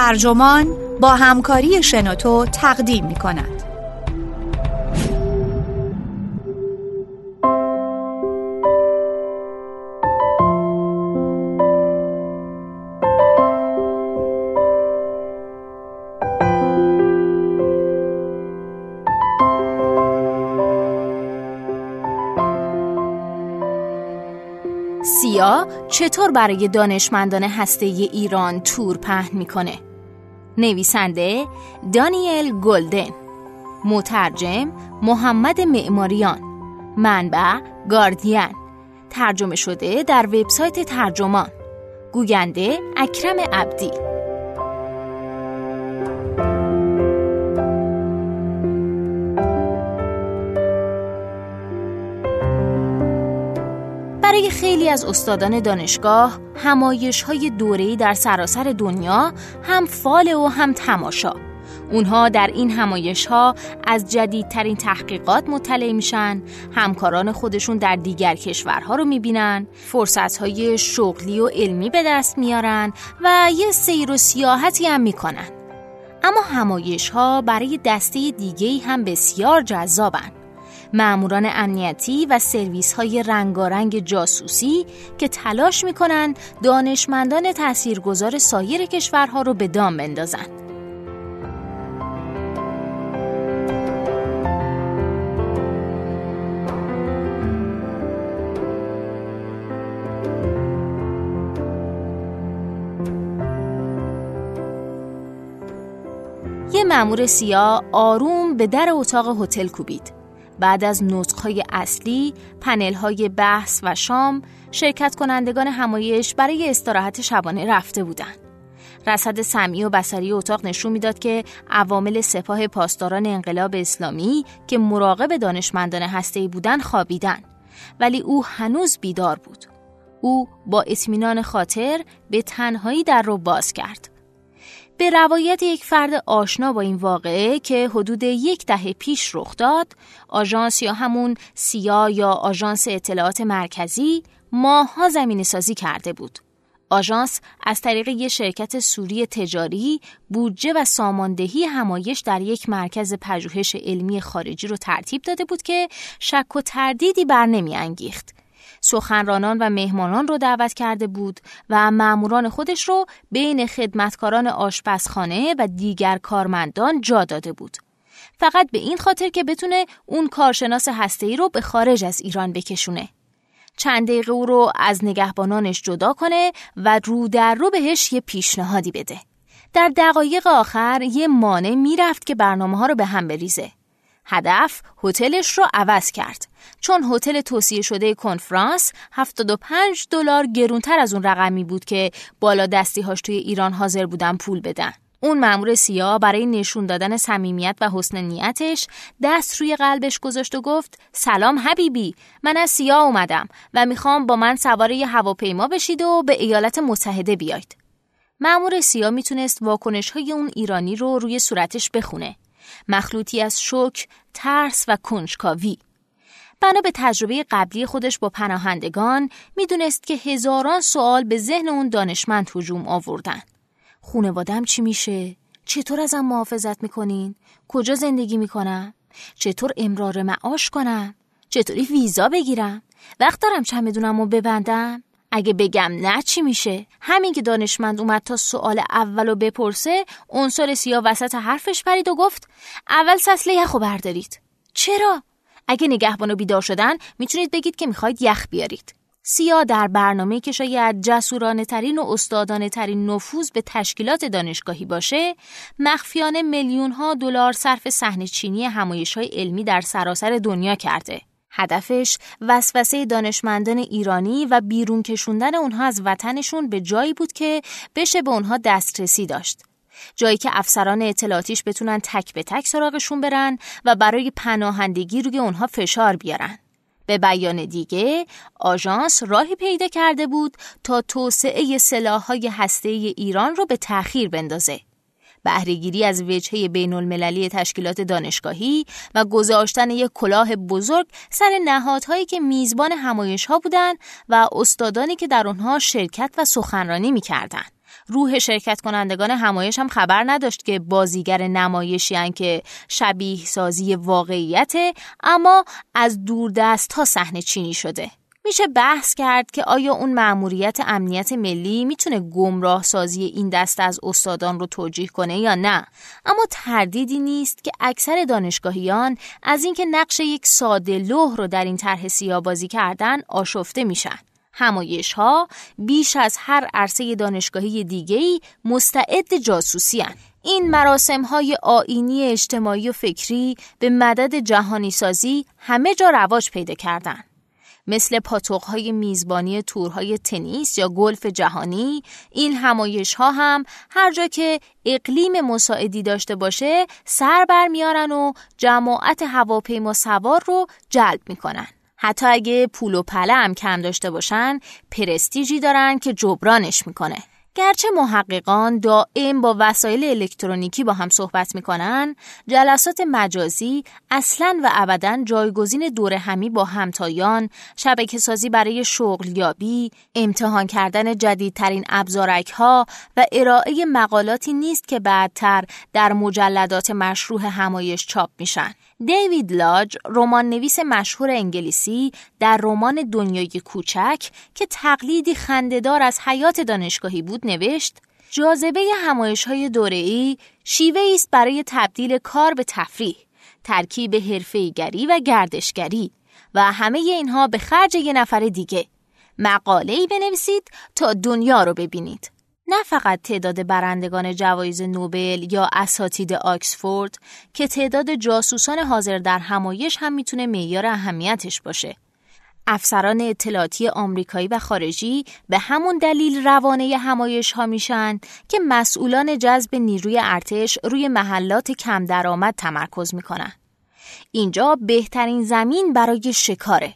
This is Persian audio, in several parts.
ترجمان با همکاری شنوتو تقدیم می کند. سیا چطور برای دانشمندان هسته ایران تور پهن می‌کنه؟ نویسنده دانیل گلدن. مترجم محمد معماریان. منبع گاردین. ترجمه شده در وبسایت ترجمان. گوینده اکرم عبدی. خیلی از استادان دانشگاه همایش های دوره‌ای در سراسر دنیا هم فال و هم تماشا. اونها در این همایش ها از جدیدترین تحقیقات مطلع میشن همکاران خودشون در دیگر کشورها رو می‌بینن فرصت های شغلی و علمی به دست میارن و یه سیر و سیاحتی هم می‌کنن. اما همایش ها برای دسته دیگه هم بسیار جذابن. معموران امنیتی و سرویس های رنگارنگ جاسوسی که تلاش می‌کنن دانشمندان تاثیرگذار سایر کشورها رو به دام بندازن. یه مأمور سیاه آروم به در اتاق هتل کوبید. بعد از نطقهای اصلی، های بحث و شام، شرکت کنندگان همایش برای استراحت شبانه رفته بودند. رصد سمی و بسری اتاق نشون می‌داد که عوامل سپاه پاسداران انقلاب اسلامی که مراقب دانشمندان هسته‌ای بودند خوابیدن ولی او هنوز بیدار بود. او با اطمینان خاطر به تنهایی در رو باز کرد. به روایت یک فرد آشنا با این واقعه که حدود یک دهه پیش رخ داد، آژانس یا همون سیا یا آژانس اطلاعات مرکزی ماها زمین سازی کرده بود. آژانس از طریق یک شرکت سوری تجاری بودجه و ساماندهی همایش در یک مرکز پژوهش علمی خارجی رو ترتیب داده بود که شک و تردیدی بر نمی انگیخت. سخنرانان و مهمانان رو دعوت کرده بود و ماموران خودش رو بین خدمتکاران آشپزخانه و دیگر کارمندان جا داده بود. فقط به این خاطر که بتونه اون کارشناس هسته‌ای رو به خارج از ایران بکشونه. چند دقیقه او رو از نگهبانانش جدا کنه و رو در رو بهش یه پیشنهادی بده. در دقایق آخر یه مانع می‌رفت که برنامه ها رو به هم بریزه. هدف هتلش رو عوض کرد چون هتل توصیه شده کنفرانس 75 دلار گرونتر از اون رقمی بود که بالا دستی هاش توی ایران حاضر بودن پول بدن. اون مأمور سیاه برای نشون دادن صمیمیت و حسن نیتش دست روی قلبش گذاشت و گفت سلام حبیبی من از سیاه اومدم و می‌خوام با من سوار یه هواپیما بشید و به ایالات متحده بیاید. مأمور سیاه می‌تونست واکنش های اون ایرانی رو روی صورتش بخونه. مخلوطی از شک، ترس و کنجکاوی. بنا به تجربه قبلی خودش با پناهندگان می‌دونست که هزاران سوال به ذهن اون دانشمند هجوم آوردن. خونوادم چی میشه؟ چطور ازم محافظت می‌کنین؟ کجا زندگی می‌کنم؟ چطور امرار معاش کنم؟ چطوری ویزا بگیرم؟ وقت دارم چمدونم و ببندم؟ اگه بگم نه چی میشه همین که دانشمند اومد تا سوال اولو بپرسه عنصر سیاه وسط حرفش پرید و گفت اول سسله یخو بردارید چرا اگه نگهبانو بیدار شدن می‌تونید بگید که می‌خواید یخ بیارید سیا در برنامه که شاید جسورانه ترین و استادانه ترین نفوذ به تشکیلات دانشگاهی باشه مخفیانه میلیون ها دلار صرف صحنه چینی همایش های علمی در سراسر دنیا کرده هدفش وسوسه دانشمندان ایرانی و بیرون کشوندن اونها از وطنشون به جایی بود که بشه به اونها دسترسی داشت. جایی که افسران اطلاعاتیش بتونن تک به تک سراغشون برن و برای پناهندگی روی اونها فشار بیارن. به بیان دیگه آژانس راهی پیدا کرده بود تا توسعه سلاح‌های هسته ایران رو به تأخیر بندازه. بهرهگیری از وجهه بین المللی تشکیلات دانشگاهی و گذاشتن یک کلاه بزرگ سر نهادهایی که میزبان همایش ها بودند و استادانی که در آنها شرکت و سخنرانی می‌کردند. روح شرکت کنندگان همایش هم خبر نداشت که بازیگر نمایشی که شبیه سازی واقعیته اما از دوردست ها صحنه چینی شده. میشه بحث کرد که آیا اون مأموریت امنیت ملی می‌تونه گمراه سازی این دست از استادان رو توجیه کنه یا نه اما تردیدی نیست که اکثر دانشگاهیان از اینکه نقش یک ساده لوح رو در این طرح سیاه بازی کردن آشفته میشن همایش ها بیش از هر عرصه دانشگاهی دیگه‌ای مستعد جاسوسی هن. این مراسم های آینی اجتماعی و فکری به مدد جهانی سازی همه جا رواج پیدا کردند. مثل های میزبانی تورهای تنیس یا گلف جهانی این همایش ها هم هر جا که اقلیم مساعدی داشته باشه سر برمیارن و جماعت هواپیما سوار رو جلب می‌کنن حتی اگه پول و پله هم کم داشته باشن پرستیجی دارن که جبرانش می‌کنه. گرچه محققان دائم با وسایل الکترونیکی با هم صحبت می‌کنن جلسات مجازی اصلا و ابدا جایگزین دور همی با همتایان شبکه سازی برای شغل یابی امتحان کردن جدیدترین ابزارک ها و ارائه مقالاتی نیست که بعدتر در مجلدات مشروع همایش چاپ میشن. دیوید لاج رمان نویس مشهور انگلیسی در رمان دنیای کوچک که تقلیدی خندهدار از حیات دانشگاهی بود نوشت جاذبه همایش های دوره‌ای شیوه است برای تبدیل کار به تفریح ترکیب حرفه‌ایگری و گردشگری و همه اینها به خرج یه نفر دیگه. مقاله‌ای بنویسید تا دنیا رو ببینید. نه فقط تعداد برندگان جوایز نوبل یا اساتید آکسفورد که تعداد جاسوسان حاضر در همایش هم می‌تونه معیار اهمیتش باشه. افسران اطلاعاتی آمریکایی و خارجی به همون دلیل روانه همایش ها میشن که مسئولان جذب نیروی ارتش روی محلات کم درآمد تمرکز می‌کنن. اینجا بهترین زمین برای شکاره.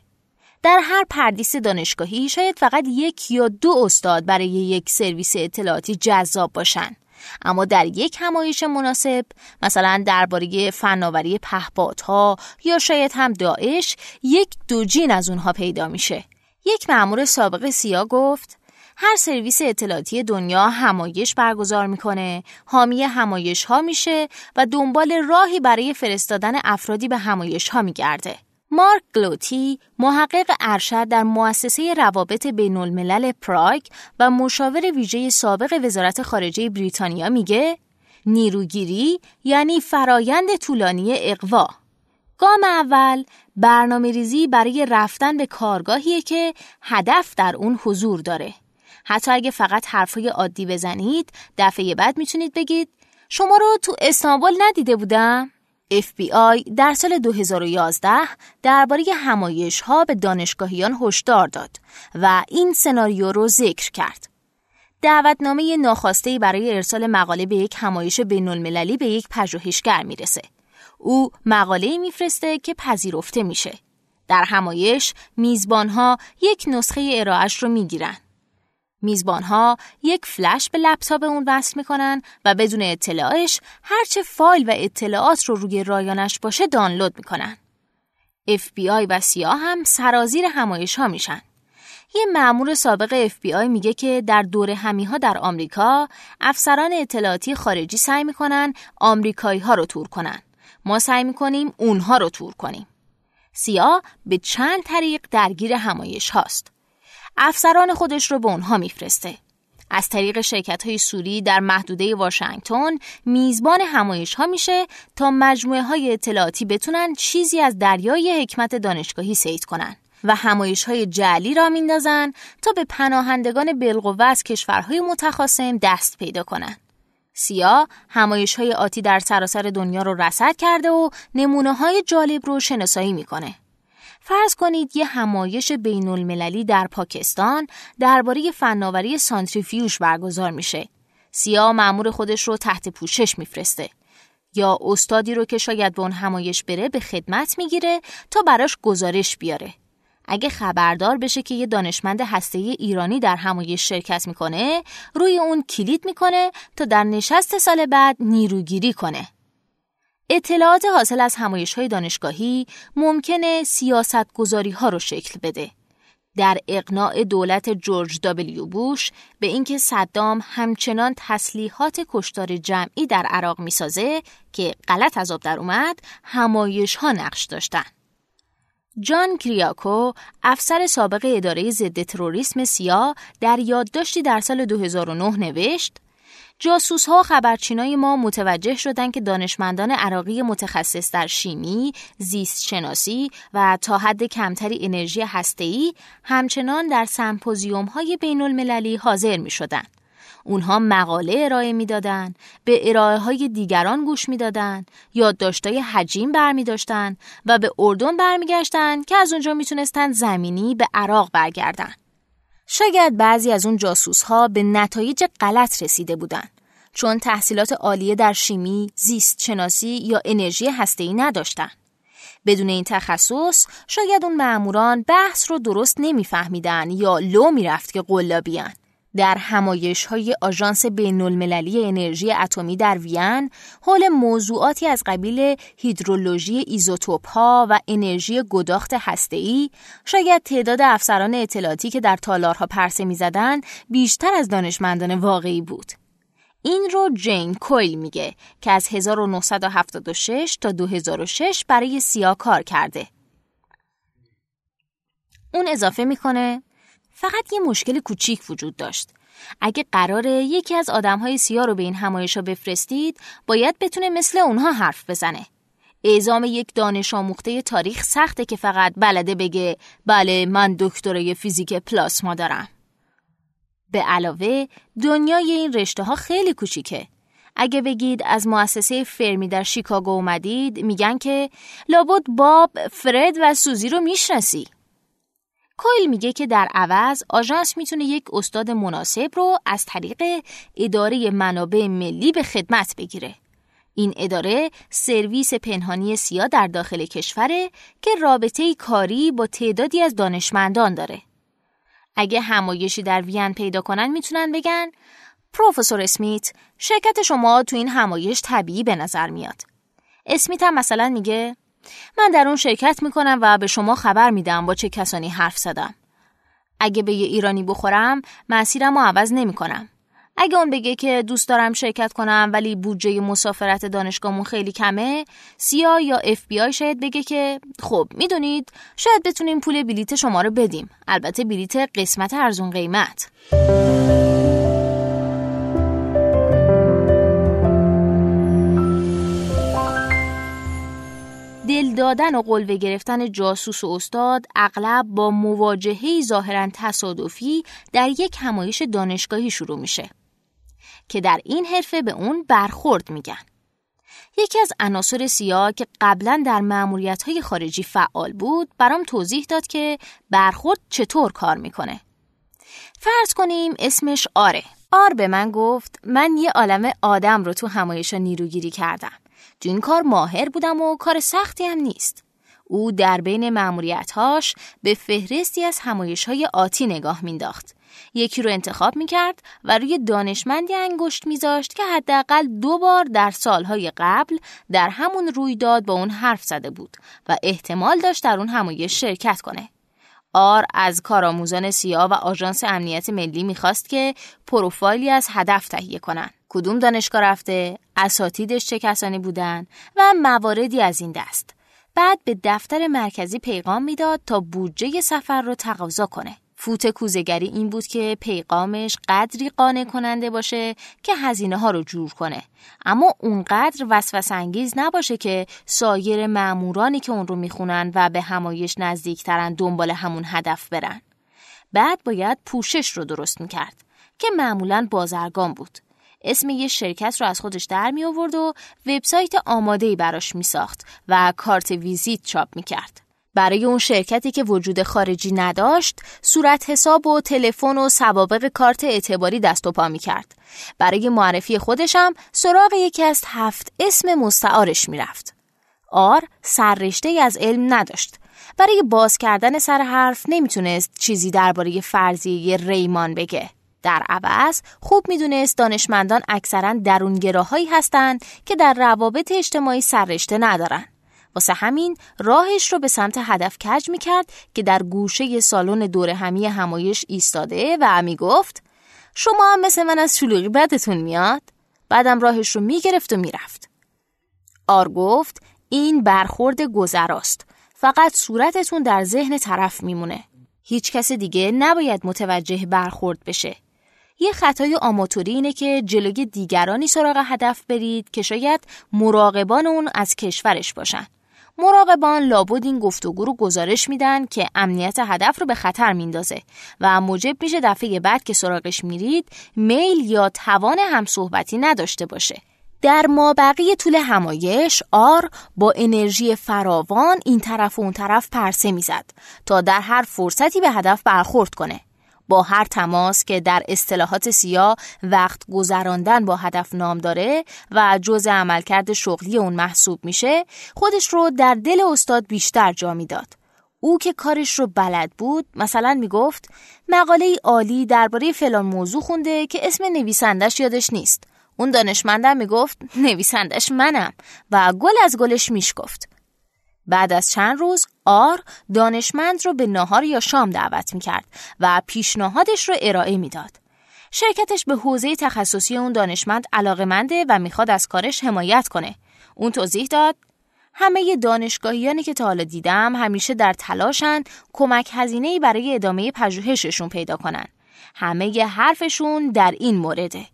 در هر پردیس دانشگاهی شاید فقط یک یا دو استاد برای یک سرویس اطلاعاتی جذاب باشن اما در یک همایش مناسب مثلا درباره فناوری پهپادها یا شاید هم داعش یک دوجین از اونها پیدا میشه یک مأمور سابق سیا گفت هر سرویس اطلاعاتی دنیا همایش برگزار می‌کنه، حامی همایش ها میشه و دنبال راهی برای فرستادن افرادی به همایش ها میگرده. مارک گلوتی محقق ارشد در مؤسسه روابط بین الملل پراگ و مشاور ویژه سابق وزارت خارجه بریتانیا میگه نیروگیری یعنی فرایند طولانی اقوا. گام اول برنامه ریزی برای رفتن به کارگاهیه که هدف در اون حضور داره. حتی اگه فقط حرفای عادی بزنید دفعه بعد می‌تونید بگید شما رو تو استانبول ندیده بودم. FBI در سال 2011 درباره همایش ها به دانشگاهیان هشدار داد و این سناریو رو ذکر کرد. دعوتنامه ناخواسته برای ارسال مقاله به یک همایش بین المللی به یک پژوهشگر می‌رسه. او مقاله میفرسته که پذیرفته میشه. در همایش میزبانها یک نسخه ارائهش رو می‌گیرن. میزبانها یک فلش به لپتاپ اون وصل می‌کنن و بدون اطلاعش هرچه فایل و اطلاعات رو روی رایانش باشه دانلود می‌کنن. FBI و سیا هم سرازیر همایش ها میشن. یه مأمور سابق FBI میگه که در دور همی در آمریکا افسران اطلاعاتی خارجی سعی می‌کنن آمریکایی ها رو تور کنن. ما سعی می‌کنیم اونها رو تور کنیم. سیا به چند طریق درگیر همایش هاست. افسران خودش رو به اونها میفرسته. از طریق شرکت های سوری در محدوده واشنگتن میزبان همایش ها میشه تا مجموعه های اطلاعاتی بتونن چیزی از دریای حکمت دانشگاهی سید کنن و همایش های جعلی را میندازن تا به پناهندگان بالقوه از کشورهای متخاصم دست پیدا کنن. سیا همایش های آتی در سراسر دنیا رو رصد کرده و نمونه های جالب رو شناسایی می‌کنه. فرض کنید یه همایش بین المللی در پاکستان درباره فناوری سانتریفیوژ برگزار میشه. سیا مأمور خودش رو تحت پوشش میفرسته. یا استادی رو که شاید به اون همایش بره به خدمت می‌گیره تا براش گزارش بیاره. اگه خبردار بشه که یه دانشمند هسته ایرانی در همایش شرکت می‌کنه روی اون کلید می‌کنه تا در نشست سال بعد نیروگیری کنه اطلاعات حاصل از همایش های دانشگاهی ممکنه سیاست گذاری ها رو شکل بده. در اقناع دولت جورج دابلیو بوش به اینکه صدام همچنان تسلیحات کشتار جمعی در عراق می‌سازه که غلط از آب در اومد همایش ها نقش داشتن. جان کریاکو افسر سابق اداره ضد تروریسم سیا در یادداشتی در سال 2009 نوشت جاسوس ها خبرچینای ما متوجه شدند که دانشمندان عراقی متخصص در شیمی، زیست شناسی و تا حد کمتری انرژی هسته‌ای همچنان در سمپوزیوم های بین المللی حاضر می شدن. اونها مقاله ارائه می‌دادند، به ارائه های دیگران گوش می‌دادند، یادداشتای حجیم برمی داشتن و به اردن برمیگشتند که از اونجا می‌تونستند زمینی به عراق برگردند. شاید بعضی از اون جاسوس ها به نتایج غلط رسیده بودند چون تحصیلات عالیه در شیمی، زیست شناسی یا انرژی هسته‌ای نداشتند. بدون این تخصص شاید اون معموران بحث رو درست نمیفهمیدن یا لو می‌رفت که قلابیان. در همایش های آژانس بین المللی انرژی اتمی در وین حول موضوعاتی از قبیل هیدرولوژی ایزوتوپ ها و انرژی گداخت هسته‌ای شاید تعداد افسران اطلاعاتی که در تالارها پرسه می‌زدند بیشتر از دانشمندان واقعی بود. این رو جین کویل میگه که از 1976 تا 2006 برای سیا کار کرده. اون اضافه می‌کنه فقط یه مشکل کوچیک وجود داشت. اگه قراره یکی از آدمهای سیاه رو به این همایش بفرستید، باید بتونه مثل اونها حرف بزنه. اعزام یک دانش آموخته تاریخ سخته که فقط بلده بگه بله من دکترای فیزیک پلاسما دارم. به علاوه دنیای این رشته ها خیلی کوچیکه. اگه بگید از مؤسسه فرمی در شیکاگو اومدید میگن که لابد باب، فرد و سوزی رو می‌شناسی. کویل میگه که در عوض آژانس می‌تونه یک استاد مناسب رو از طریق اداره منابع ملی به خدمت بگیره. این اداره سرویس پنهانی سیا در داخل کشوره که رابطه کاری با تعدادی از دانشمندان داره. اگه همایشی در وین پیدا کنن می‌تونن بگن پروفسور اسمیت شرکت شما تو این همایش طبیعی به نظر میاد. اسمیت هم مثلا میگه من در اون شرکت می‌کنم و به شما خبر میدم با چه کسانی حرف زدم. اگه به یه ایرانی بخورم مسیرم رو عوض نمی‌کنم. اگه اون بگه که دوست دارم شرکت کنم ولی بودجه مسافرت دانشگاهمون خیلی کمه سیا یا اف بی آی شاید بگه که خب می‌دونید شاید بتونیم پول بلیت شما رو بدیم البته بلیت قسمت ارزون قیمت دل دادن و قلوه گرفتن جاسوس و استاد اغلب با مواجهه ظاهرا تصادفی در یک همایش دانشگاهی شروع میشه که در این حرفه به اون برخورد میگن. یکی از عناصر سیاه که قبلا در معمولیت های خارجی فعال بود برام توضیح داد که برخورد چطور کار می‌کنه. فرض کنیم اسمش آره. آر به من گفت من یه عالم آدم رو تو همایش نیروگیری کردم. تو این کار ماهر بودم و کار سختی هم نیست. او در بین معمولیتهاش به فهرستی از همایش های آتی نگاه مینداخت یکی رو انتخاب می‌کرد و روی دانشمندی انگشت میذاشت که حداقل دو بار در سالهای قبل در همون رویداد با اون حرف زده بود و احتمال داشت در اون همایش شرکت کنه. آر از کارآموزان سیا و آژانس امنیت ملی می‌خواست که پروفایلی از هدف تهیه کنن. کدوم دانشگاه رفته، اساتیدش چه کسانی بودن و مواردی از این دست. بعد به دفتر مرکزی پیغام می‌داد تا بودجه سفر رو تقاضا کنه. فوت کوزگری این بود که پیغامش قدری قانع کننده باشه که هزینه ها رو جور کنه اما اونقدر وسوس انگیز نباشه که سایر معمورانی که اون رو می‌خونن و به همایش نزدیکترن دنبال همون هدف برن بعد باید پوشش رو درست می‌کرد که معمولا بازرگان بود اسم یه شرکت رو از خودش در می آورد و وبسایت آماده براش می ساخت و کارت ویزیت چاپ می کرد. برای اون شرکتی که وجود خارجی نداشت صورت حساب و تلفن و سوابق کارت اعتباری دست و پا می کرد. برای معرفی خودشم سراغ یکی از هفت اسم مستعارش می‌رفت. آر سررشته از علم نداشت. برای باز کردن سر حرف نمی‌تونست چیزی درباره فرضیه ریمان بگه. در عوض خوب می‌دونست دانشمندان اکثرا درونگراهایی هستند که در روابط اجتماعی سررشته ندارن. واسه همین راهش رو به سمت هدف کج می‌کرد که در گوشه سالن دور همی همایش ایستاده و می گفت شما هم مثل من از شلوغی بدتون میاد؟ بعدم راهش رو می‌گرفت و می‌رفت. آر گفت این برخورد گذراست. فقط صورتتون در ذهن طرف میمونه. هیچ کس دیگه نباید متوجه برخورد بشه. یه خطای آماتوری اینه که جلوی دیگرانی سراغ هدف برید که شاید مراقبان اون از کشورش باشن. مراقبان لابد این گفتگو رو گزارش میدن که امنیت هدف رو به خطر میندازه و موجب میشه دفعه بعد که سراغش میرید میل یا توان همصحبتی نداشته باشه. در مابقی طول همایش آر با انرژی فراوان این طرف و اون طرف پرسه می‌زد تا در هر فرصتی به هدف برخورد کنه. با هر تماس که در اصطلاحات سیاه وقت گذراندن با هدف نام داره و جز عملکرد شغلی اون محسوب میشه خودش رو در دل استاد بیشتر جا می‌داد. او که کارش رو بلد بود مثلا می‌گفت مقاله عالی درباره فلان موضوع خونده که اسم نویسندش یادش نیست. اون دانشمندم می‌گفت نویسندش منم و گل از گلش میشگفت بعد از چند روز آر دانشمند رو به ناهار یا شام دعوت می‌کرد و پیشنهادش رو ارائه می‌داد. شرکتش به حوزه تخصصی اون دانشمند علاقه و می‌خواد از کارش حمایت کنه. اون توضیح داد همه دانشگاهیانی که تا حالا دیدم همیشه در تلاشن کمک هزینه برای ادامه پژوهششون پیدا کنن. همه حرفشون در این مورده.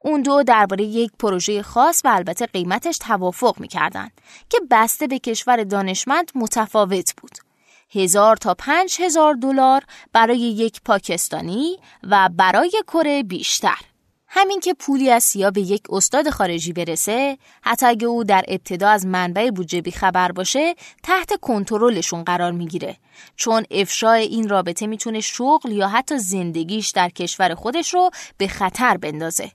اون دو درباره یک پروژه خاص و البته قیمتش توافق می‌کردن که بسته به کشور دانشمند متفاوت بود. هزار تا پنج هزار دلار برای یک پاکستانی و برای کره بیشتر. همین که پولی از سیا به یک استاد خارجی برسه حتی اگه او در ابتدا از منبع بودجه خبر باشه تحت کنترلشون قرار می‌گیره چون افشای این رابطه می‌تونه شغل یا حتی زندگیش در کشور خودش رو به خطر بندازه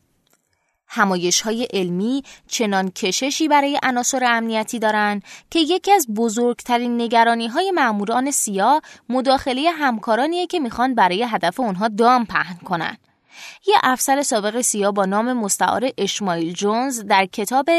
همایش های علمی چنان کششی برای عناصر امنیتی دارند که یکی از بزرگترین نگرانی های ماموران سیاه مداخله همکارانیه که می‌خوان برای هدف اونها دام پهن کنن. یه افسر سابق سیا با نام مستعار اشمایل جونز در کتاب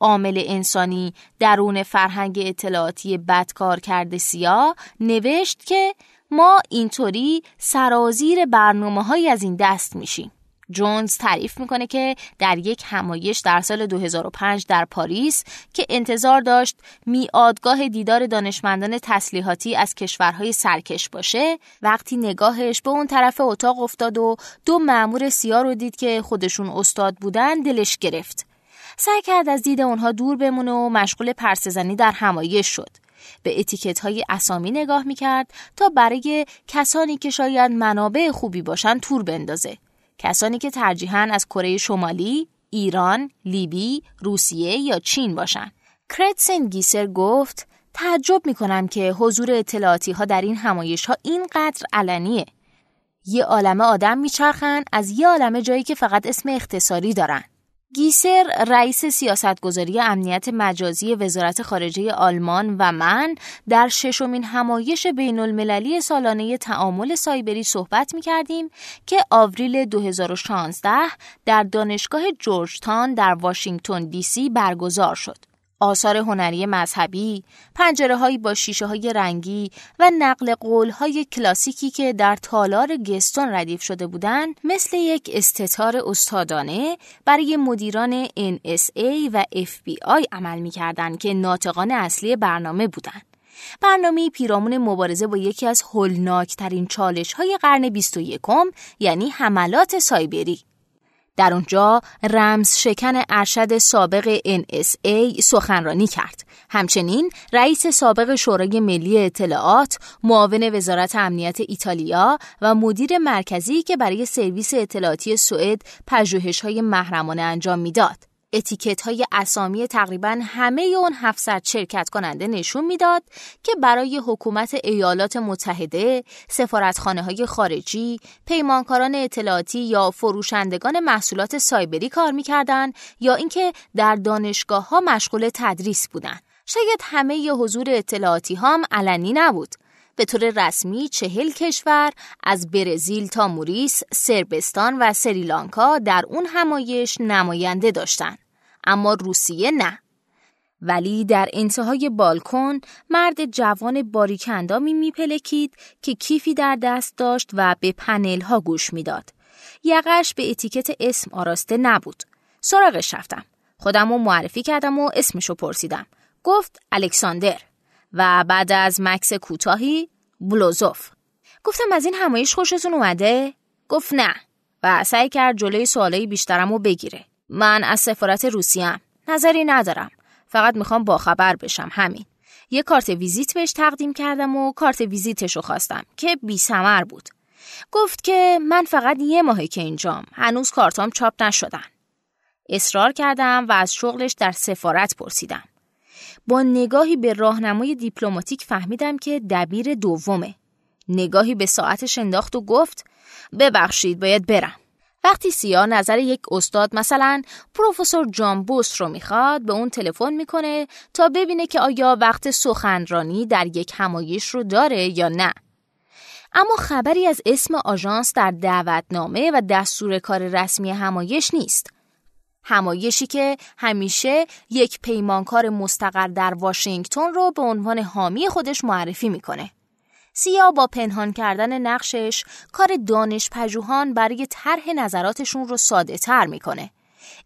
عامل انسانی درون فرهنگ اطلاعاتی بدکار کرده سیا نوشت که ما اینطوری سرازیر برنامه از این دست میشیم. جونز تعریف می‌کنه که در یک همایش در سال 2005 در پاریس که انتظار داشت میادگاه دیدار دانشمندان تسلیحاتی از کشورهای سرکش باشه وقتی نگاهش به اون طرف اتاق افتاد و دو مأمور سیاه رو دید که خودشون استاد بودن دلش گرفت. سعی کرد از دید اونها دور بمونه و مشغول پرسزنی در همایش شد. به اتیکت های اسامی نگاه می‌کرد تا برای کسانی که شاید منابع خوبی باشن تور بندازه. کسانی که ترجیحاً از کره شمالی، ایران، لیبی، روسیه یا چین باشند. کرتسن گیسر گفت تعجب می کنم که حضور اطلاعاتی ها در این همایش ها اینقدر علنیه. یه عالمه آدم میچرخن از یه عالمه جایی که فقط اسم اختصاری دارن. گیسر رئیس سیاستگذاری امنیت مجازی وزارت خارجه آلمان و من در ششمین همایش بین المللی سالانه تعامل سایبری صحبت می کردیم که آوریل 2016 در دانشگاه جورجتان در واشنگتن دی سی برگزار شد. آثار هنری مذهبی، پنجره هایی با شیشه های رنگی و نقل قول های کلاسیکی که در تالار گستون ردیف شده بودند مثل یک استتار استادانه برای مدیران NSA و FBI عمل می کردن که ناطقان اصلی برنامه بودند. برنامه پیرامون مبارزه با یکی از هولناکترین چالش های قرن 21 یعنی حملات سایبری در اونجا رمز شکن ارشد سابق NSA سخنرانی کرد. همچنین رئیس سابق شورای ملی اطلاعات، معاون وزارت امنیت ایتالیا و مدیر مرکزی که برای سرویس اطلاعاتی سوئد پژوهش‌های محرمانه انجام می‌داد. اتیکت های اسامی تقریبا همه اون 700 شرکت کننده نشون می‌داد که برای حکومت ایالات متحده، سفارتخانه های خارجی، پیمانکاران اطلاعاتی یا فروشندگان محصولات سایبری کار می‌کردن یا اینکه در دانشگاه ها مشغول تدریس بودند. شاید همه حضور اطلاعاتی هم علنی نبود. به طور رسمی چهل کشور از برزیل تا موریس، سربستان و سریلانکا در اون همایش نماینده داشتند. اما روسیه نه ولی در انتهای بالکن مرد جوان باریک اندامی میپلکید که کیفی در دست داشت و به پنل ها گوش می‌داد. یقش به اتیکت اسم آراسته نبود. سراغش رفتم. خودم رو معرفی کردم و اسمشو پرسیدم. گفت الکساندر و بعد از مکس کوتاهی بلوزوف. گفتم از این همایش خوشتون اومده؟ گفت نه و سعی کرد جلوی سوالای بیشترم رو بگیره. من از سفارت روسیم. نظری ندارم. فقط می‌خوام باخبر بشم همین. یه کارت ویزیت بهش تقدیم کردم و کارت ویزیتشو خواستم که بی سمر بود. گفت که من فقط یه ماهی که اینجام هنوز کارتام چاپ نشدن. اصرار کردم و از شغلش در سفارت پرسیدم. با نگاهی به راهنمای دیپلماتیک فهمیدم که دبیر دومه. نگاهی به ساعتش انداخت و گفت ببخشید باید برم. وقتی سیا نظر یک استاد مثلا پروفسور جان بوس رو می‌خواد به اون تلفن می‌کنه تا ببینه که آیا وقت سخنرانی در یک همایش رو داره یا نه. اما خبری از اسم آژانس در دعوتنامه و دستور کار رسمی همایش نیست. همایشی که همیشه یک پیمانکار مستقر در واشنگتن رو به عنوان حامی خودش معرفی می‌کنه. سیا با پنهان کردن نقشش کار دانش پژوهان برای طرح نظراتشون رو ساده تر می‌کنه.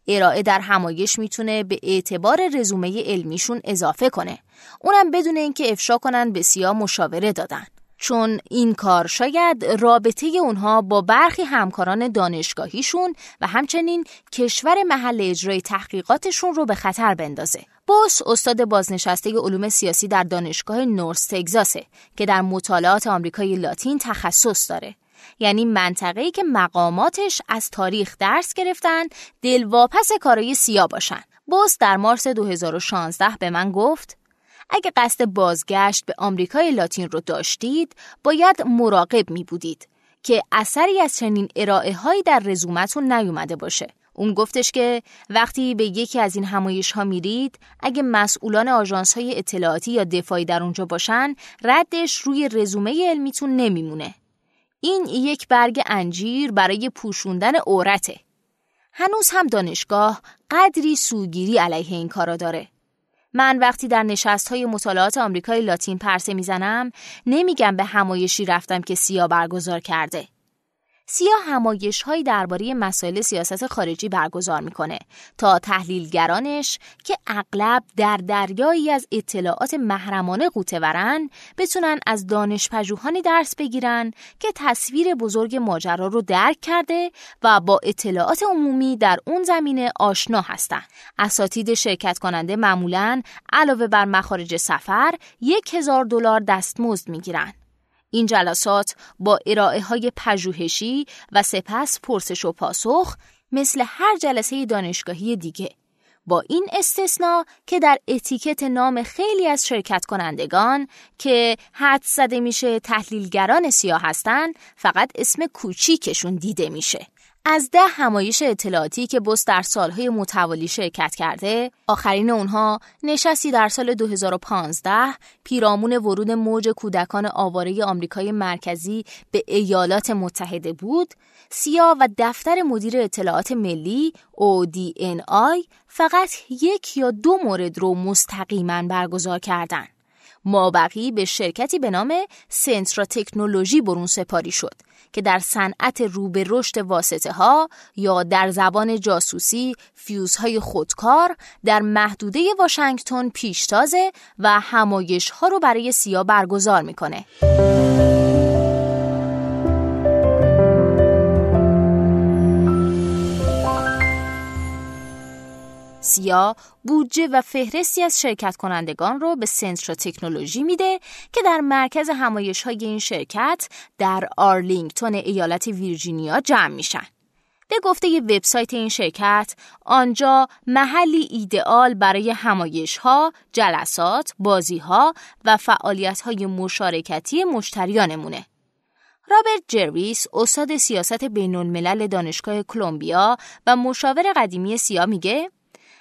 ارائه در همایش می‌تونه به اعتبار رزومه علمیشون اضافه کنه. اونم بدون اینکه افشا کنن به سیا مشاوره دادن. چون این کار شاید رابطه اونها با برخی همکاران دانشگاهیشون و همچنین کشور محل اجرای تحقیقاتشون رو به خطر بندازه. بوس استاد بازنشسته علوم سیاسی در دانشگاه نورس تگزاسه که در مطالعات آمریکای لاتین تخصص داره. یعنی منطقه‌ای که مقاماتش از تاریخ درس گرفتن دلواپس کارای سیا باشن. بوس در مارس 2016 به من گفت اگه قصد بازگشت به آمریکای لاتین رو داشتید باید مراقب می بودید که اثری از چنین ارائه هایی در رزومتون نیومده باشه اون گفتش که وقتی به یکی از این همایش ها میرید اگه مسئولان آژانس های اطلاعاتی یا دفاعی در اونجا باشن ردش روی رزومه علمیتون نمیمونه. این یک برگ انجیر برای پوشوندن عورته. هنوز هم دانشگاه قدری سوگیری علیه این کارا داره. من وقتی در نشست های مطالعات آمریکای لاتین پرسه می‌زنم نمیگم به همایشی رفتم که سیا برگزار کرده. سیا همایش های درباره مسائل سیاست خارجی برگزار می‌کنه تا تحلیلگرانش که اغلب در دریایی از اطلاعات محرمانه ورن بتونن از دانش پژوهانی درس بگیرن که تصویر بزرگ ماجرا رو درک کرده و با اطلاعات عمومی در اون زمینه آشنا هستن. اساتید شرکت کننده معمولا علاوه بر مخارج سفر یک هزار دلار دستمزد می‌گیرن. این جلسات با ارائه های پژوهشی و سپس پرسش و پاسخ مثل هر جلسه دانشگاهی دیگه. با این استثنا که در اتیکت نام خیلی از شرکت کنندگان که حد زده میشه تحلیلگران سیاه هستن فقط اسم کوچیکشون دیده میشه. از ده همایش اطلاعاتی که بوس در سالهای متوالی شرکت کرده، آخرین اونها نشستی در سال 2015 پیرامون ورود موج کودکان آواره آمریکای مرکزی به ایالات متحده بود، سیا و دفتر مدیر اطلاعات ملی ODNI فقط یک یا دو مورد رو مستقیما برگزار کردند. مابقی به شرکتی به نام سنترا تکنولوژی برون سپاری شد که در صنعت رو به رشد واسطه ها یا در زبان جاسوسی فیوزهای خودکار در محدوده واشنگتن پیشتازه و همایش ها رو برای سیا برگزار می‌کنه. سیا بودجه و فهرستی از شرکت کنندگان رو به سنترا تکنولوژی میده که در مرکز همایش های این شرکت در آرلینگتون ایالت ویرجینیا جمع میشن. به گفته وبسایت این شرکت آنجا محلی ایدئال برای همایش ها، جلسات، بازی ها و فعالیت های مشارکتی مشتریانمونه. رابرت جرویس استاد سیاست بین الملل دانشگاه کلمبیا و مشاور قدیمی سیا میگه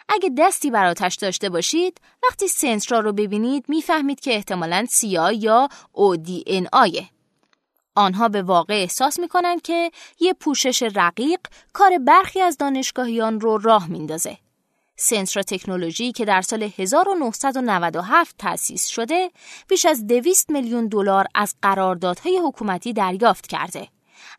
اگه دستی بر آتش داشته باشید وقتی سنترا رو ببینید می‌فهمید که احتمالاً سیا یا آیه. آنها به واقع احساس می‌کنن که یه پوشش رقیق کار برخی از دانشگاهیان رو راه میندازه. سنترا تکنولوژی که در سال 1997 تأسیس شده بیش از 200 میلیون دلار از قراردادهای حکومتی دریافت کرده.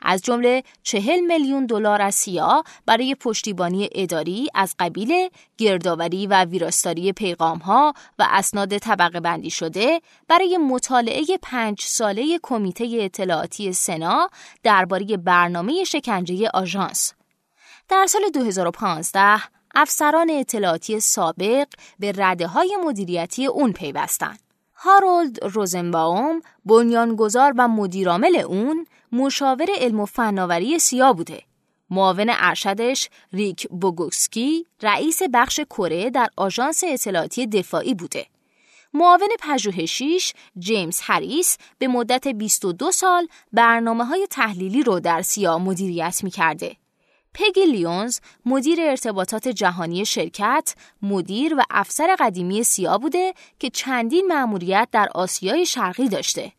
از جمله چهل میلیون دلار از سیا برای پشتیبانی اداری از قبیل گردآوری و ویراستاری ها و اسناد طبقه بندی شده برای مطالعه پنج ساله کمیته اطلاعاتی سنا درباره برنامه شکنجه آژانس در سال 2015 افسران اطلاعاتی سابق به رده های مدیریتی اون پیوستند. هارولد روزنباوم بنیانگذار و مدیرعامل اون مشاور علم و فناوری سیا بوده. معاون ارشدش ریک بوگوسکی رئیس بخش کره در آژانس اطلاعاتی دفاعی بوده. معاون پژوهشیش جیمز هریس به مدت 22 سال برنامه های تحلیلی رو در سیا مدیریت می کرده. پگی لیونز مدیر ارتباطات جهانی شرکت، مدیر و افسر قدیمی سیا بوده که چندین مأموریت در آسیای شرقی داشته.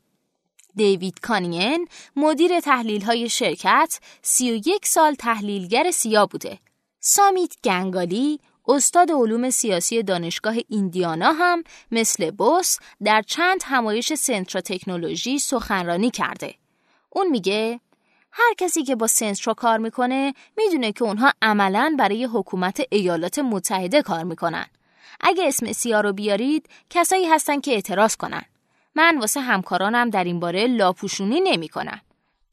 دیوید کانین مدیر تحلیل های شرکت 31 سال تحلیلگر سیا بوده. سامیت گنگالی استاد علوم سیاسی دانشگاه ایندیانا هم مثل بوس در چند همایش سنترا تکنولوژی سخنرانی کرده. اون میگه هر کسی که با سنترا کار می‌کنه می‌دونه که اونها عملا برای حکومت ایالات متحده کار می‌کنن. اگه اسم سیا رو بیارید کسایی هستن که اعتراض کنن. من واسه همکارانم در این باره لاپوشونی نمی‌کنم.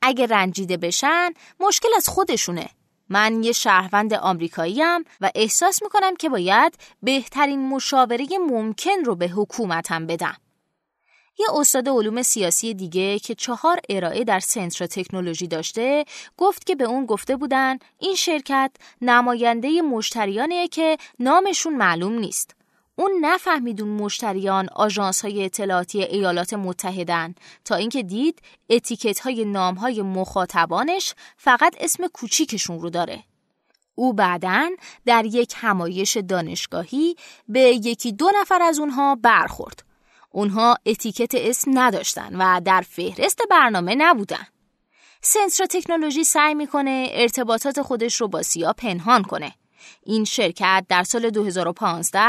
اگه رنجیده بشن مشکل از خودشونه. من یه شهروند آمریکاییم و احساس می‌کنم که باید بهترین مشاوره ممکن رو به حکومتم بدم. یه استاد علوم سیاسی دیگه که چهار ارائه در سنترا تکنولوژی داشته گفت که به اون گفته بودن این شرکت نماینده مشتریانه که نامشون معلوم نیست. اون نفهمیدون مشتریان آژانس های اطلاعاتی ایالات متحدن تا اینکه دید اتیکت های نام های مخاطبانش فقط اسم کوچیکشون رو داره. او بعدا در یک همایش دانشگاهی به یکی دو نفر از اونها برخورد. اونها اتیکت اسم نداشتن و در فهرست برنامه نبودن. سنترا تکنولوژی سعی می‌کنه ارتباطات خودش رو با سیا پنهان کنه. این شرکت در سال 2015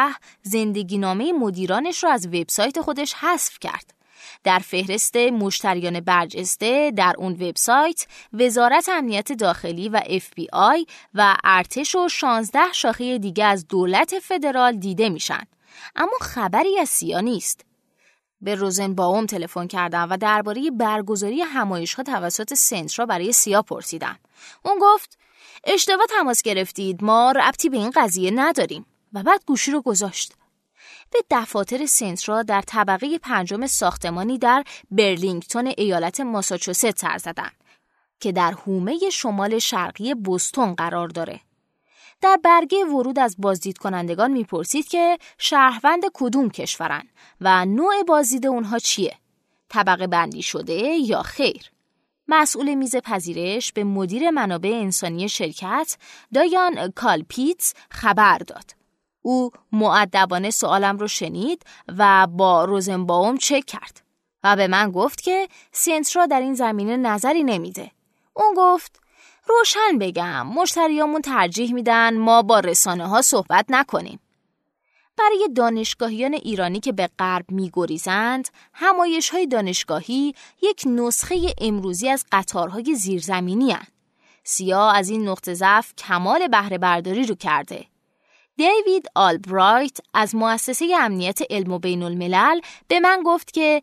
زندگی نامه مدیرانش رو از وبسایت خودش حذف کرد. در فهرست مشتریان برجسته در اون وبسایت وزارت امنیت داخلی و FBI و ارتش و 16 شاخه دیگه از دولت فدرال دیده میشن. اما خبری از سیا نیست. به روزن باوم تلفن کردم و درباره برگزاری همایش ها توسط سنترا برای سیا پرسیدم. اون گفت اشتباه تماس گرفتید ما ربطی به این قضیه نداریم و بعد گوشی رو گذاشت. به دفاتر سنترا در طبقه پنجم ساختمانی در برلینگتون ایالت ماساچوست سر زدن که در حومه شمال شرقی بوستون قرار داره. در برگه ورود از بازدید کنندگان می‌پرسید که شهروند کدوم کشورن و نوع بازدید اونها چیه؟ طبقه بندی شده یا خیر؟ مسئول میز پذیرش به مدیر منابع انسانی شرکت دایان کالپیتز خبر داد. او معدبانه سوالم رو شنید و با روزنباوم چک کرد و به من گفت که سنترا در این زمینه نظری نمیده. اون گفت روشن بگم مشتریامون ترجیح میدن ما با رسانه ها صحبت نکنیم. برای دانشگاهیان ایرانی که به غرب میگریزند، همایش های دانشگاهی یک نسخه امروزی از قطارهای زیرزمینی هن. سیا از این نقطه ضعف کمال بهره برداری رو کرده. دیوید آلبرایت از مؤسسه امنیت علم و بین الملل به من گفت که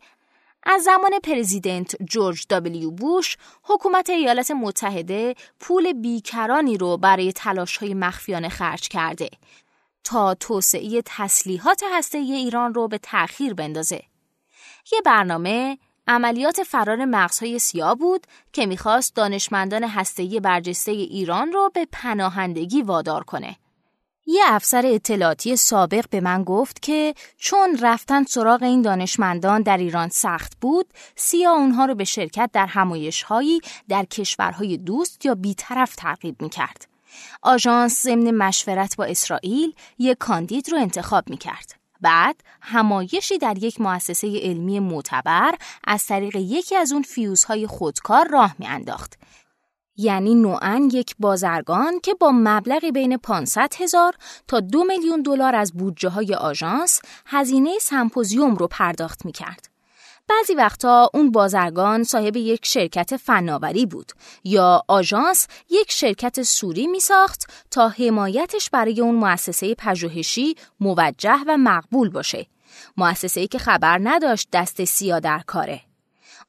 از زمان پرزیدنت جورج دابلیو بوش حکومت ایالات متحده پول بیکرانی رو برای تلاش های مخفیانه خرج کرده تا توسعه تسلیحات هسته ایران رو به تأخیر بندازه. یه برنامه عملیات فرار مغزهای سیاه بود که می‌خواست دانشمندان هسته‌ای برجسته ایران رو به پناهندگی وادار کنه. یه افسر اطلاعاتی سابق به من گفت که چون رفتن سراغ این دانشمندان در ایران سخت بود، سیا اونها رو به شرکت در همایشهایی در کشورهای دوست یا بیطرف ترغیب می‌کرد. آژانس ضمن مشورت با اسرائیل یک کاندید رو انتخاب می کرد. بعد همایشی در یک مؤسسه علمی معتبر از طریق یکی از اون فیوزهای خودکار راه می انداخت. یعنی نوعن یک بازرگان که با مبلغی بین 500 هزار تا دو میلیون دلار از بودجه های آژانس هزینه سمپوزیوم رو پرداخت می کرد. بعضی وقتا اون بازرگان صاحب یک شرکت فناوری بود یا آژانس یک شرکت سوری می ساخت تا حمایتش برای اون مؤسسه پژوهشی موجه و مقبول باشه. مؤسسه‌ای که خبر نداشت دست سیا در کاره.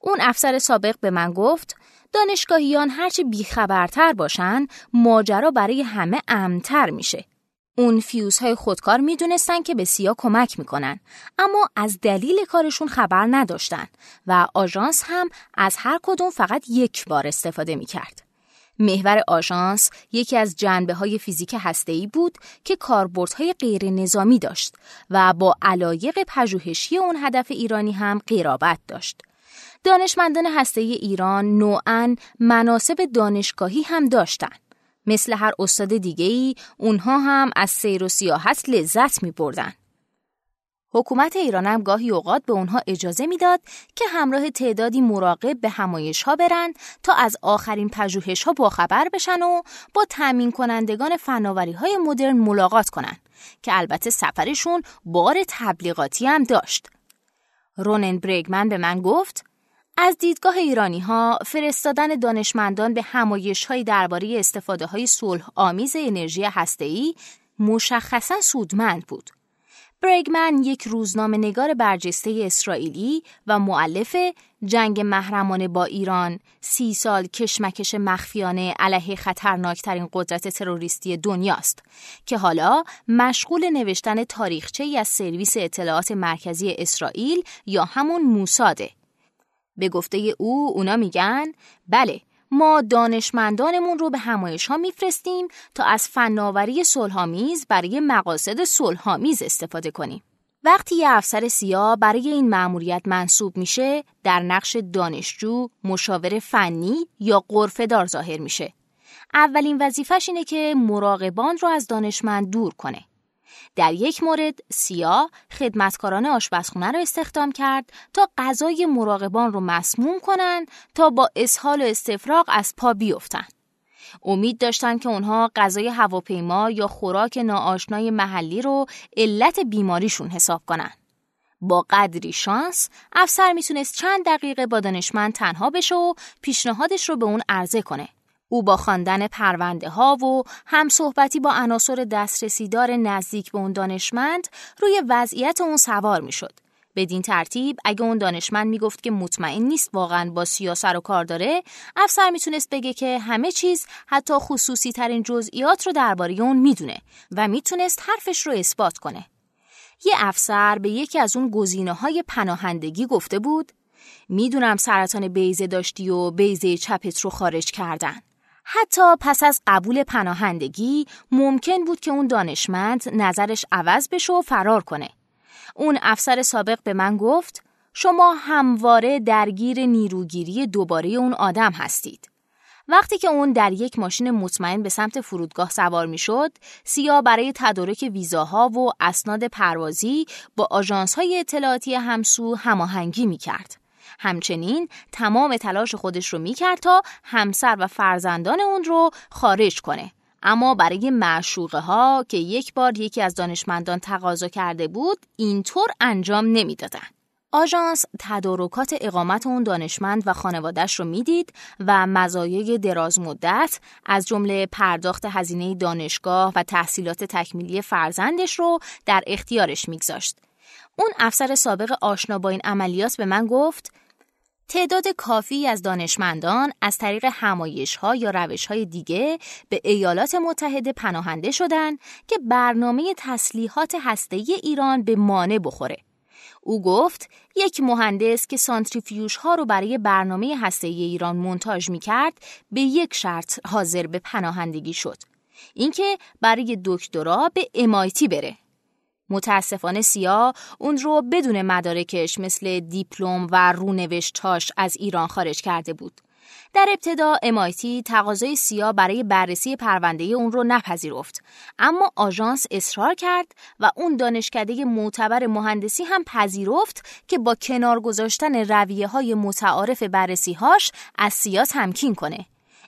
اون افسر سابق به من گفت دانشگاهیان هرچه بیخبرتر باشن ماجرا برای همه امتر میشه. اون فیوزهای خودکار می‌دونستن که به سیا کمک می‌کنن اما از دلیل کارشون خبر نداشتن و آژانس هم از هر کدوم فقط یک بار استفاده می‌کرد. محور آژانس یکی از جنبه های فیزیک هسته‌ای بود که کاربردهای غیر نظامی داشت و با علایق پژوهشی اون هدف ایرانی هم قرابت داشت. دانشمندان هسته ایران نوعا مناسب دانشگاهی هم داشتند. مثل هر استاد ای اونها هم از سیر و سیاحت لذت می بردن. حکومت ایران هم گاهی اوقات به اونها اجازه می‌داد که همراه تعدادی مراقب به همایش ها برن تا از آخرین پژوهش ها باخبر بشن و با تأمین کنندگان فناوری های مدرن ملاقات کنن که البته سفرشون بار تبلیغاتی هم داشت. رونن بریگمن به من گفت از دیدگاه ایرانی ها فرستادن دانشمندان به همایش های درباره استفاده های صلح آمیز انرژی هسته‌ای مشخصا سودمند بود. بریگمن یک روزنامه نگار برجسته اسرائیلی و معلف جنگ محرمانه با ایران سی سال کشمکش مخفیانه علیه خطرناکترین قدرت تروریستی دنیاست که حالا مشغول نوشتن تاریخچه از سرویس اطلاعات مرکزی اسرائیل یا همون موساده به گفته او اونا میگن بله ما دانشمندانمون رو به همایش ها میفرستیم تا از فناوری صلحآمیز برای مقاصد صلحآمیز استفاده کنیم. وقتی یه افسر سیاه برای این مأموریت منصوب میشه در نقش دانشجو، مشاور فنی یا قرفه دار ظاهر میشه. اولین وظیفش اینه که مراقبان رو از دانشمند دور کنه. در یک مورد سیا خدمتکاران آشپزخونه را استخدام کرد تا غذای مراقبان رو مسموم کنند تا با اسهال و استفراغ از پا بیفتن. امید داشتند که اونها غذای هواپیما یا خوراک ناآشنای محلی رو علت بیماریشون حساب کنن. با قدری شانس افسر می‌تونست چند دقیقه با دانشمند تنها بشه و پیشنهادش رو به اون عرضه کنه. او با خواندن پرونده ها و هم صحبتی با عناصر دسترسیدار نزدیک به اون دانشمند روی وضعیت اون سوار می شد. بدین ترتیب اگه اون دانشمند می‌گفت که مطمئن نیست واقعا با سیاسر و کار داره افسر می‌تونست بگه که همه چیز حتی خصوصی ترین جزئیات رو درباره اون می‌دونه و می‌تونست حرفش رو اثبات کنه یه افسر به یکی از اون گزینه های پناهندگی گفته بود می‌دونم سرطان بیزه داشتی و بیزه چپت رو خارج کردن حتی پس از قبول پناهندگی ممکن بود که اون دانشمند نظرش عوض بشه و فرار کنه. اون افسر سابق به من گفت شما همواره درگیر نیروگیری دوباره اون آدم هستید. وقتی که اون در یک ماشین مطمئن به سمت فرودگاه سوار می شد، سیا برای تدارک ویزاها و اسناد پروازی با های اطلاعاتی همسو هماهنگی می کرد. همچنین تمام تلاش خودش رو می‌کرد تا همسر و فرزندان اون رو خارج کنه اما برای معشوقه ها که یک بار یکی از دانشمندان تقاضا کرده بود اینطور انجام نمی‌دادن. آژانس تدارکات اقامت اون دانشمند و خانوادش رو می‌دید و مزایای دراز مدت از جمله پرداخت هزینه دانشگاه و تحصیلات تکمیلی فرزندش رو در اختیارش میگذاشت. اون افسر سابق آشنا با این عملیات به من گفت تعداد کافی از دانشمندان از طریق همایش ها یا روش های دیگه به ایالات متحده پناهنده شدند که برنامه تسلیحات هسته ایران به مانع بخوره. او گفت یک مهندس که سانتریفیوژ ها رو برای برنامه هسته ایران منتاج می کرد به یک شرط حاضر به پناهندگی شد. اینکه برای دکترا به امایتی بره. متاسفانه سیا اون رو بدون مدارکش مثل دیپلم و رونوشتاش از ایران خارج کرده بود. در ابتدا امایتی تقاضای سیا برای بررسی پرونده اون رو نپذیرفت اما آژانس اصرار کرد و اون دانشکده معتبر مهندسی هم پذیرفت که با کنار گذاشتن رویه های متعارف بررسی هاش از سیا تمکین کنه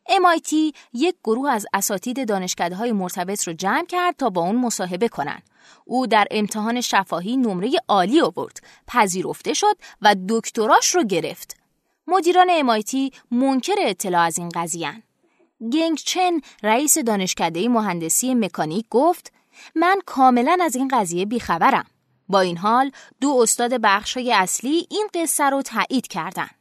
MIT یک گروه از اساتید دانشکده های مرتبط رو جمع کرد تا با اون مصاحبه کنن. او در امتحان شفاهی نمره عالی آورد، پذیرفته شد و دکتراش رو گرفت. مدیران MIT منکر اطلاع از این قضیه گنگ چن رئیس دانشکده مهندسی مکانیک گفت من کاملا از این قضیه بیخبرم. با این حال دو استاد بخشای اصلی این قصه رو تایید کردند.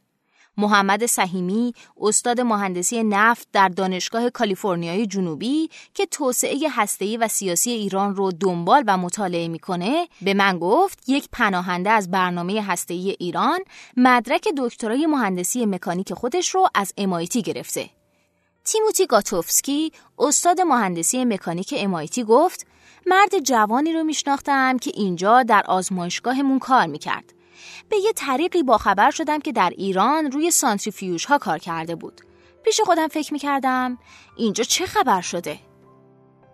محمد سهیمی استاد مهندسی نفت در دانشگاه کالیفرنیای جنوبی که توسعه هسته‌ای و سیاسی ایران رو دنبال و مطالعه می‌کنه به من گفت یک پناهنده از برنامه هسته‌ای ایران مدرک دکترای مهندسی مکانیک خودش رو از امایتی گرفته. تیموتی گاتوفسکی استاد مهندسی مکانیک امایتی گفت مرد جوانی رو میشناختم که اینجا در آزمایشگاهمون کار می‌کرد. به یه طریقی باخبر شدم که در ایران روی سانتریفیوژ ها کار کرده بود. پیش خودم فکر می‌کردم اینجا چه خبر شده؟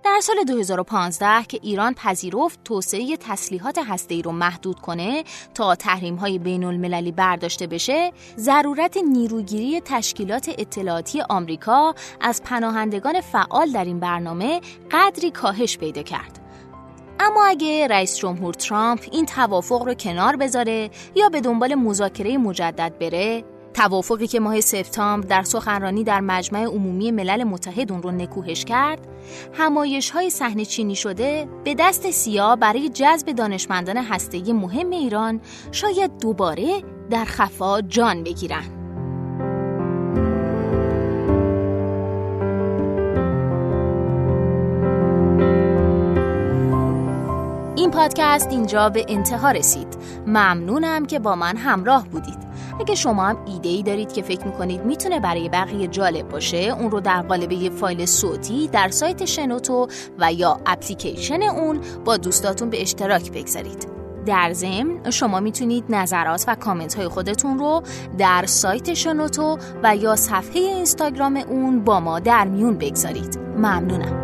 در سال 2015 که ایران پذیرفت توسعه تسلیحات هسته‌ای رو محدود کنه تا تحریم‌های بین المللی برداشته بشه، ضرورت نیروگیری تشکیلات اطلاعاتی آمریکا از پناهندگان فعال در این برنامه قدری کاهش پیدا کرد. اما اگه رئیس جمهور ترامپ این توافق رو کنار بذاره یا به دنبال مذاکره مجدد بره توافقی که ماه سپتامبر در سخنرانی در مجمع عمومی ملل متحد اون رو نکوهش کرد همایش های صحنه چینی شده به دست سیاه برای جذب دانشمندان هسته‌ای مهم ایران شاید دوباره در خفا جان بگیرن. پادکست اینجا به انتها رسید. ممنونم که با من همراه بودید. اگه شما هم ایده ای دارید که فکر می‌کنید می‌تونه برای بقیه جالب باشه اون رو در قالب یه فایل صوتی در سایت شنوتو و یا اپلیکیشن اون با دوستاتون به اشتراک بگذارید. در ضمن شما می‌تونید نظرات و کامنت های خودتون رو در سایت شنوتو و یا صفحه اینستاگرام اون با ما در میون بگذارید. ممنونم.